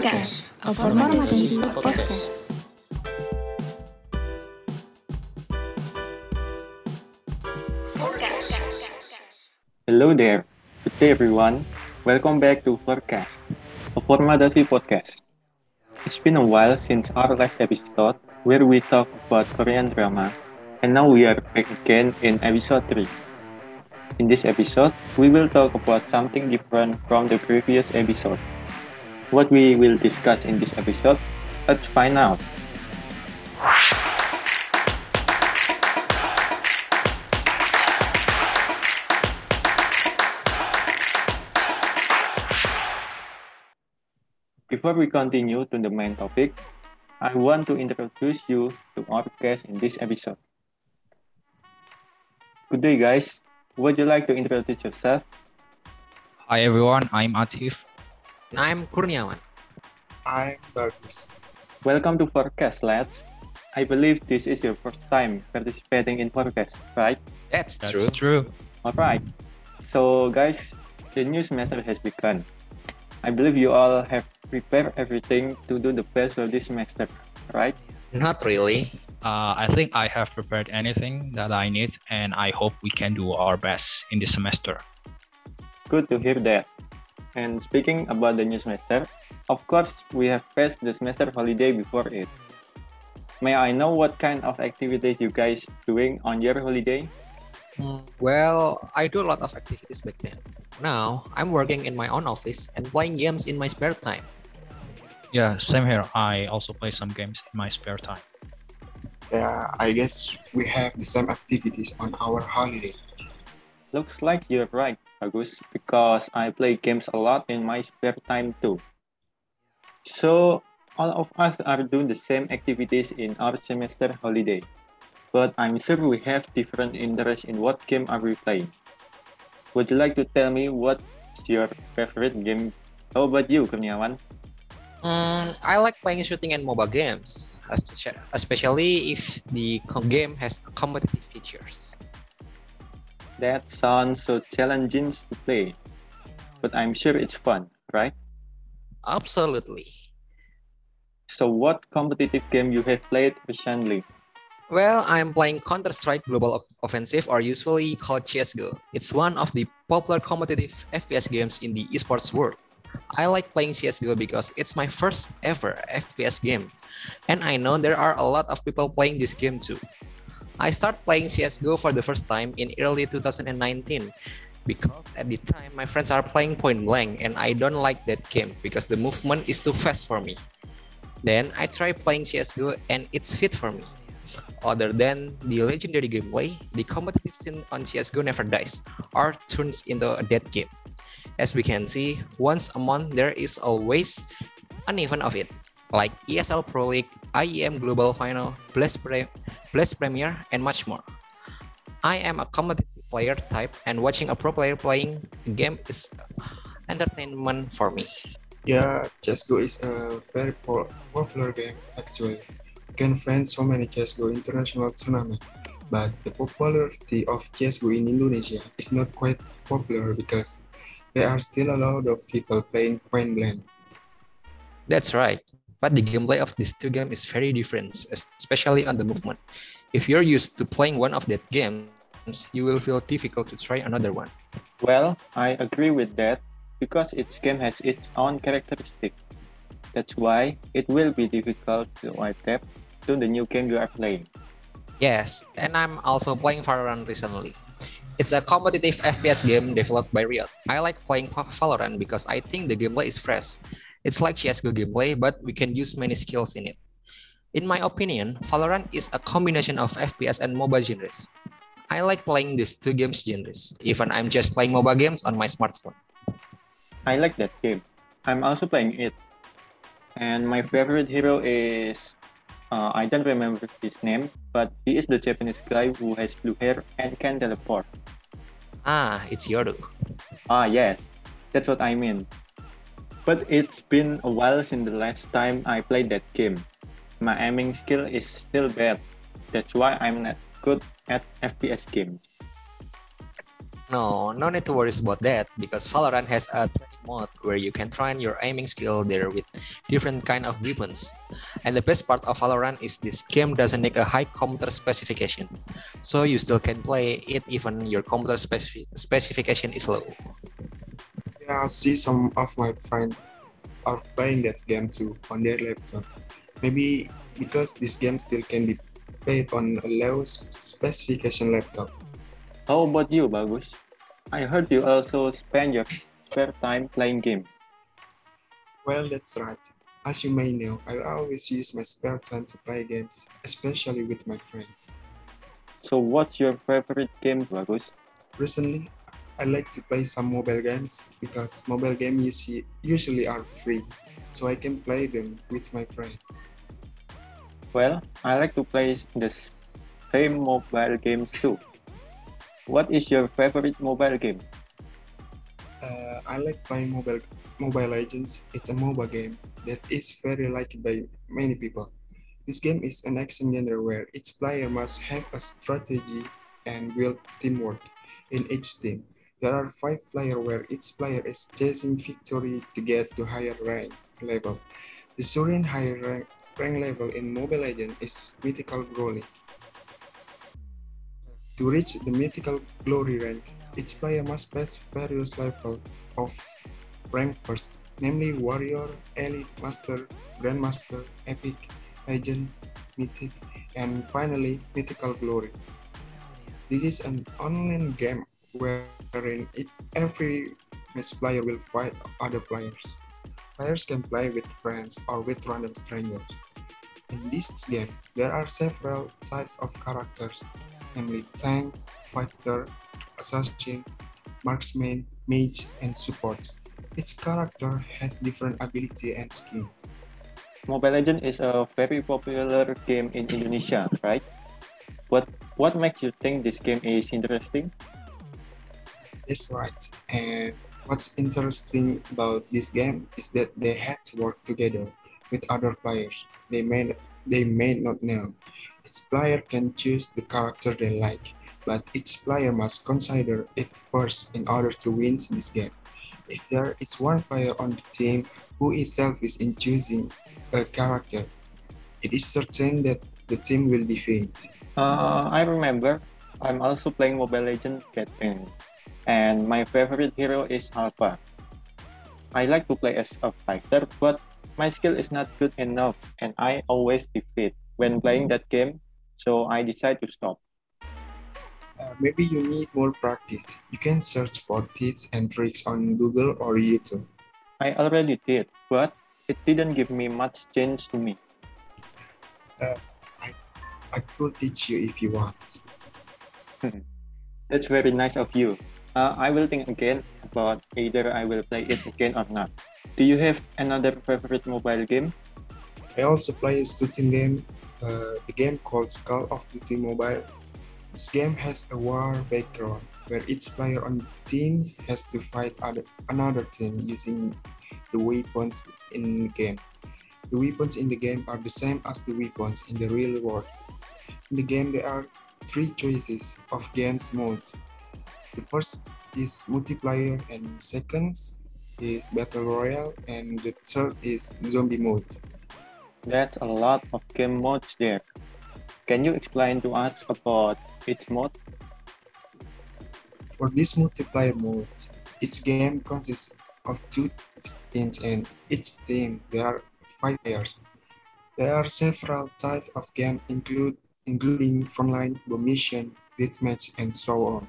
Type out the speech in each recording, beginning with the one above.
Forecast, a formasi podcast. Hello there. Good day, everyone. Welcome back to Forecast, a Formadasi podcast. It's been a while since our last episode where we talked about Korean drama, and now we are back again in episode 3. In this episode, we will talk about something different from the previous episode. What we will discuss in this episode, let's find out. Before we continue to the main topic, I want to introduce you to our guest in this episode. Good day, guys. Would you like to introduce yourself? Hi everyone, I'm Atif. And I'm Kurniawan. I'm Bagus. Welcome to Forecast, lads. I believe this is your first time participating in Forecast, right? That's, That's true. true. Alright. So, guys, the new semester has begun. I believe you all have prepared everything to do the best for this semester, right? Not really. Uh, I think I have prepared anything that I need, and I hope we can do our best in this semester. Good to hear that. And speaking about the new semester, of course, we have passed the semester holiday before it. May I know what kind of activities you guys doing on your holiday? Hmm, Well, I do a lot of activities back then. Now, I'm working in my own office and playing games in my spare time. Yeah, same here. I also play some games in my spare time. Yeah, I guess we have the same activities on our holiday. Looks like you're right, Because I play games a lot in my spare time too. So, all of us are doing the same activities in our semester holiday. But I'm sure we have different interests in what game are we playing. Would you like to tell me what's your favorite game? How about you, Kurniawan? Hmm, I like playing shooting and mobile games, especially if the game has competitive features. That sounds so challenging to play. But I'm sure it's fun, right? Absolutely. So what competitive game you have played recently? Well, I'm playing Counter Strike Global Offensive, or usually called CSGO. It's one of the popular competitive FPS games in the esports world. I like playing CSGO because it's my first ever FPS game, and I know there are a lot of people playing this game too. I started playing CSGO for the first time in early 2019 because at the time my friends are playing Point Blank, and I don't like that game because the movement is too fast for me. Then I tried playing CSGO, and it's fit for me. Other than the legendary gameplay, the competitive scene on CSGO never dies or turns into a dead game. As we can see, once a month there is always an event of it, like ESL Pro League, IEM Global Final, Blast, Pre- Blast Premier, and much more. I am a competitive player type, and watching a pro player playing a game is entertainment for me. Yeah, CSGO is a very popular game actually. You can find so many CSGO international tournament, but the popularity of CSGO in Indonesia is not quite popular because there are still a lot of people playing Point Blank. That's right. But the hmm. gameplay of these two games is very different, especially on the movement. If you're used to playing one of that games, you will feel difficult to try another one. Well, I agree with that because each game has its own characteristic. That's why it will be difficult to adapt to the new game you are playing. Yes, and I'm also playing Valorant recently. It's a competitive FPS game developed by Riot. I like playing Valorant because I think the gameplay is fresh. It's like CSGO gameplay, but we can use many skills in it. In my opinion, Valorant is a combination of FPS and MOBA genres. I like playing these two games genres, even I'm just playing MOBA games on my smartphone. I like that game. I'm also playing it. And my favorite hero is uh, I don't remember his name, but he is the Japanese guy who has blue hair and can teleport. Ah, it's Yoru. Ah, yes, that's what I mean. But it's been a while since the last time I played that game. My aiming skill is still bad. That's why I'm not good at FPS games. No, no need to worry about that because Valorant has a training mode where you can train your aiming skill there with different kind of weapons. And the best part of Valorant is this game doesn't need a high computer specification, so you still can play it even your computer speci specification is low. I see some of my friends are playing that game too on their laptop. Maybe because this game still can be played on a low specification laptop. How about you, Bagus? I heard you also spend your spare time playing games. Well, that's right. As you may know, I always use my spare time to play games, especially with my friends. So what's your favorite game, Bagus? Recently, I like to play some mobile games because mobile games usually are free, so I can play them with my friends. Well, I like to play the same mobile games too. What is your favorite mobile game? Uh, I like playing mobile Mobile Legends. It's a mobile game that is very liked by many people. This game is an action genre where each player must have a strategy and build teamwork in each team. There are five players where each player is chasing victory to get to higher rank level. The Surian higher rank rank level in Mobile Legends is Mythical Glory. To reach the Mythical Glory rank, each player must pass various levels of rank first, namely Warrior, Elite, Master, Grandmaster, Epic, Legend, Mythic, and finally Mythical Glory. This is an online game wherein it, every match player will fight other players. Players can play with friends or with random strangers. In this game, there are several types of characters, namely tank, fighter, assassin, marksman, mage, and support. Each character has different ability and skill. Mobile Legends is a very popular game in Indonesia, right? What what makes you think this game is interesting? That's right. And what's interesting about this game is that they have to work together with other players. They may they may not know. Each player can choose the character they like, but each player must consider it first in order to win this game. If there is one player on the team who is selfish in choosing a character, it is certain that the team will defeat. Uh, I remember I'm also playing Mobile Legends Catherine, and my favorite hero is Alpha. I like to play as a fighter, but my skill is not good enough and I always defeat when playing that game, so I decide to stop. Uh, maybe you need more practice. You can search for tips and tricks on Google or YouTube. I already did, but it didn't give me much change to me. Uh, I, I could teach you if you want. That's very nice of you. Uh, I will think again about either I will play it again or not. Do you have another favorite mobile game? I also play a shooting game, uh, the game called Call of Duty Mobile. This game has a war background where each player on the team has to fight other, another team using the weapons in the game. The weapons in the game are the same as the weapons in the real world. In the game, there are three choices of games modes. The first is multiplayer, and second is battle royale, and the third is zombie mode. That's a lot of game modes there. Can you explain to us about each mode? For this multiplayer mode, each game consists of two teams and each team there are five players. There are several types of game include, including frontline, mission, deathmatch, and so on.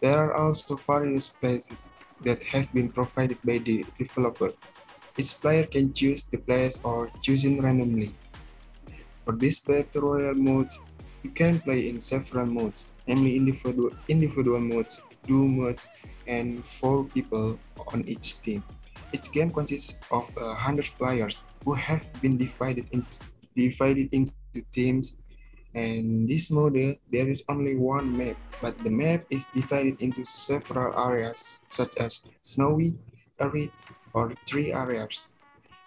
There are also various places that have been provided by the developer. Each player can choose the place or choosing randomly. For this battle royale mode, you can play in several modes, namely individual, individual modes, duo modes, and four people on each team. Each game consists of uh, 100 players who have been divided into, divided into teams and this mode, there is only one map, but the map is divided into several areas, such as snowy, arid, or three areas.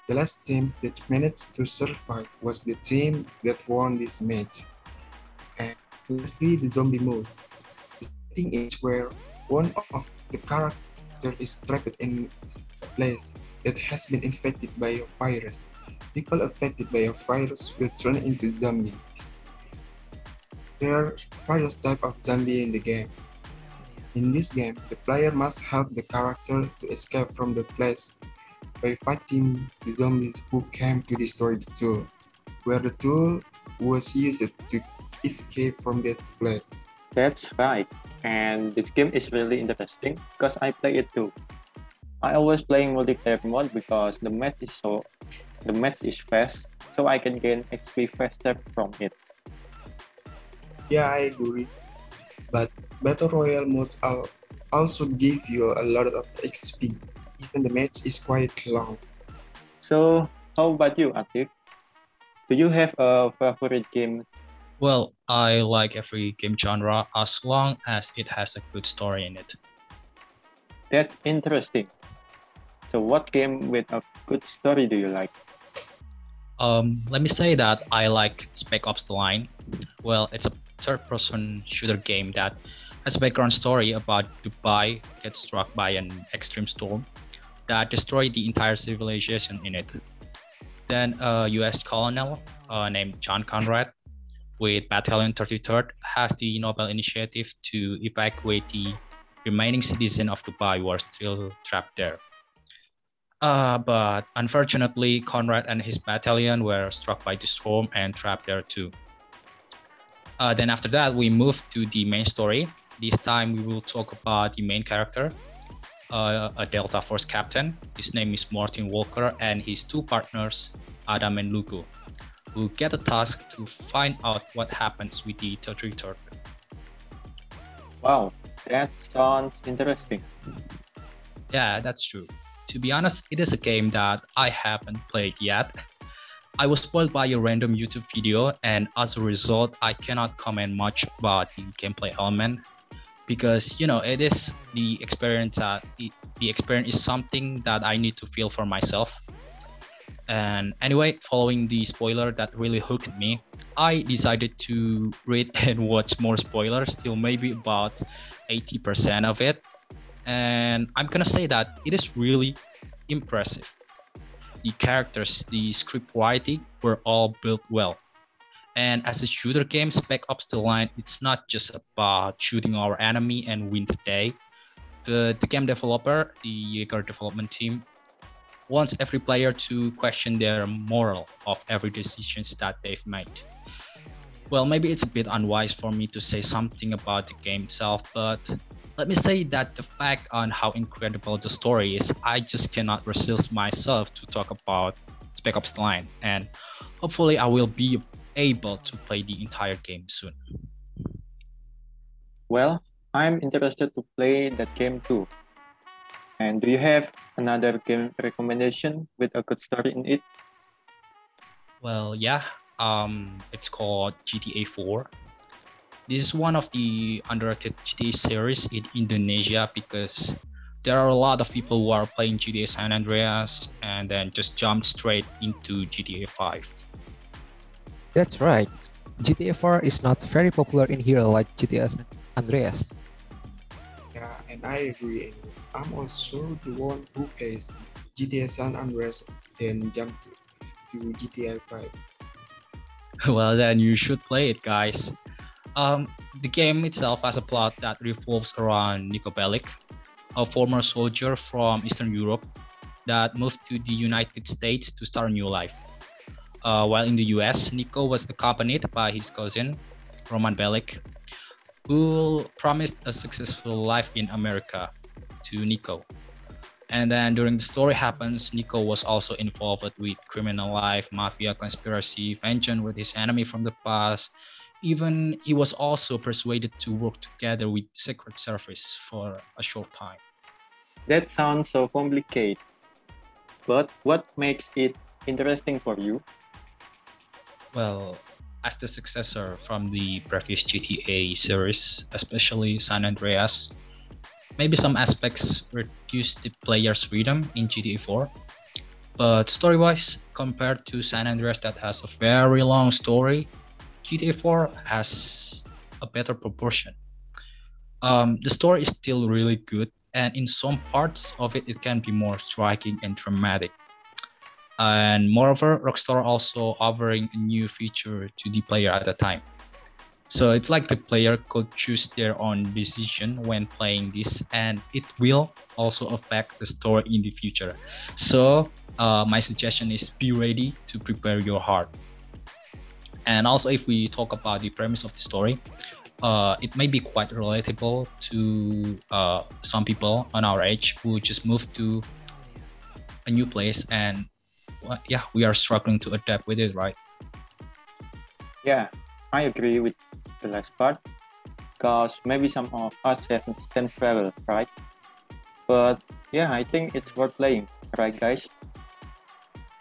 The last team that managed to survive was the team that won this match. And lastly, the zombie mode. The thing is where one of the char character is trapped in a place that has been infected by a virus. People affected by a virus will turn into zombies. There are types of zombie in the game. In this game, the player must help the character to escape from the place by fighting the zombies who came to destroy the tool, where the tool was used to escape from that place. That's right. And this game is really interesting because I play it too. I always playing multiplayer mode because the match is so the match is fast, so I can gain XP faster from it. Yeah, I agree. But Battle Royale modes al- also give you a lot of XP. Even the match is quite long. So how about you, Atif? Do you have a favorite game? Well, I like every game genre as long as it has a good story in it. That's interesting. So what game with a good story do you like? Um, let me say that I like Spec Ops: The Line. Well, it's a third-person shooter game that has a background story about Dubai gets struck by an extreme storm that destroyed the entire civilization in it. Then a U.S. colonel uh, named John Conrad with Battalion 33rd has the noble initiative to evacuate the remaining citizens of Dubai who are still trapped there. Uh, but unfortunately, Conrad and his battalion were struck by the storm and trapped there too. Uh, then after that, we move to the main story. This time, we will talk about the main character, uh, a Delta Force captain. His name is Martin Walker, and his two partners, Adam and Lugo, who get a task to find out what happens with the 33rd. Wow, that sounds interesting. Yeah, that's true. To be honest, it is a game that I haven't played yet. I was spoiled by a random YouTube video, and as a result, I cannot comment much about the gameplay element because you know it is the experience. Uh, the, the experience is something that I need to feel for myself. And anyway, following the spoiler that really hooked me, I decided to read and watch more spoilers, still maybe about 80% of it. And I'm gonna say that it is really impressive. The characters, the script writing were all built well. And as a shooter game, Spec Ops The Line, it's not just about shooting our enemy and win the day. But the game developer, the Yager development team, wants every player to question their moral of every decisions that they've made. Well, maybe it's a bit unwise for me to say something about the game itself, but let me say that the fact on how incredible the story is, I just cannot resist myself to talk about Spec Ops The Line, and hopefully I will be able to play the entire game soon. Well, I'm interested to play that game too. And do you have another game recommendation with a good story in it? Well, yeah, um, it's called GTA 4. This is one of the underrated GTA series in Indonesia because there are a lot of people who are playing GTA San Andreas and then just jump straight into GTA 5. That's right. GTA 4 is not very popular in here like GTA San Andreas. Yeah, and I agree. I'm also the one who plays GTA San Andreas, then jumped to GTA 5. well, then you should play it, guys. Um, the game itself has a plot that revolves around Niko Bellic, a former soldier from Eastern Europe that moved to the United States to start a new life. Uh, while in the US, Niko was accompanied by his cousin, Roman Bellic, who promised a successful life in America to Niko. And then during the story happens, Niko was also involved with criminal life, mafia conspiracy, vengeance with his enemy from the past. Even he was also persuaded to work together with Secret Service for a short time. That sounds so complicated. But what makes it interesting for you? Well, as the successor from the previous GTA series, especially San Andreas, maybe some aspects reduce the player's freedom in GTA 4. But story wise, compared to San Andreas, that has a very long story, GTA 4 has a better proportion. Um, the story is still really good, and in some parts of it, it can be more striking and dramatic. And moreover, Rockstar also offering a new feature to the player at a time. So it's like the player could choose their own decision when playing this, and it will also affect the story in the future. So uh, my suggestion is be ready to prepare your heart. And also, if we talk about the premise of the story, uh, it may be quite relatable to uh, some people on our age who just moved to a new place and well, yeah, we are struggling to adapt with it, right? Yeah, I agree with the last part because maybe some of us have instant travel, right? But yeah, I think it's worth playing, right, guys?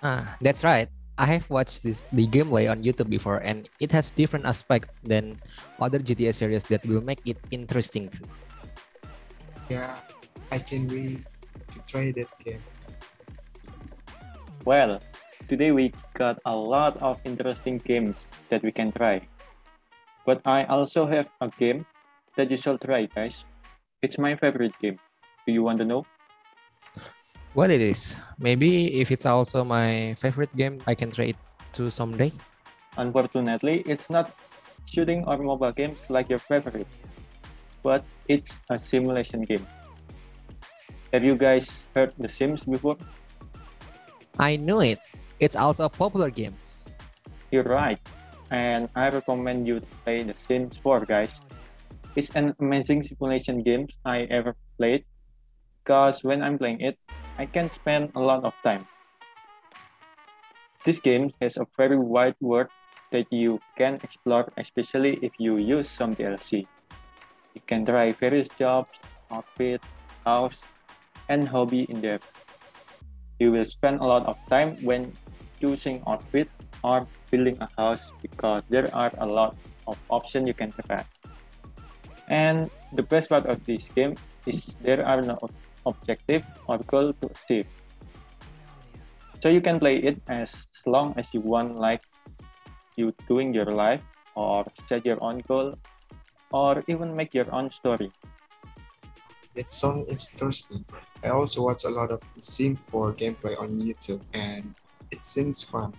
Ah, that's right. I have watched this the gameplay on YouTube before, and it has different aspect than other GTA series that will make it interesting. too. Yeah, I can wait to try that game. Well, today we got a lot of interesting games that we can try. But I also have a game that you should try, guys. It's my favorite game. Do you want to know? What it is? Maybe if it's also my favorite game, I can try it too someday. Unfortunately, it's not shooting or mobile games like your favorite, but it's a simulation game. Have you guys heard The Sims before? I knew it. It's also a popular game. You're right, and I recommend you to play The Sims 4, guys. It's an amazing simulation game I ever played, because when I'm playing it, I can spend a lot of time. This game has a very wide world that you can explore, especially if you use some DLC. You can try various jobs, outfit, house, and hobby in there. You will spend a lot of time when choosing outfit or building a house because there are a lot of options you can try. And the best part of this game is there are no objective or goal to achieve. So you can play it as long as you want, like you doing your life or set your own goal or even make your own story. That sounds interesting. I also watch a lot of Sim 4 gameplay on YouTube and it seems fun.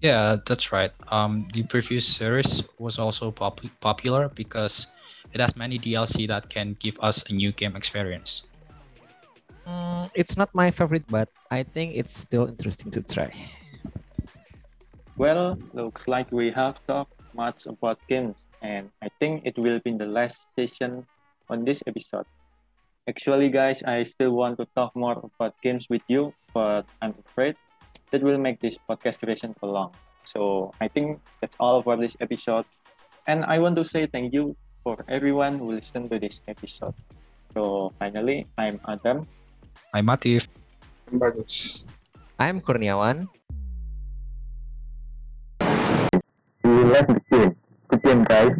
Yeah, that's right. Um, the previous series was also pop- popular because it has many DLC that can give us a new game experience. Mm, it's not my favorite, but I think it's still interesting to try. Well, looks like we have talked much about games, and I think it will be the last session on this episode. Actually, guys, I still want to talk more about games with you, but I'm afraid that will make this podcast duration too long. So I think that's all for this episode. And I want to say thank you for everyone who listened to this episode. So finally, I'm Adam. I'm Matif. Bagus. I'm Kurniawan. We love the game. Good game, guys.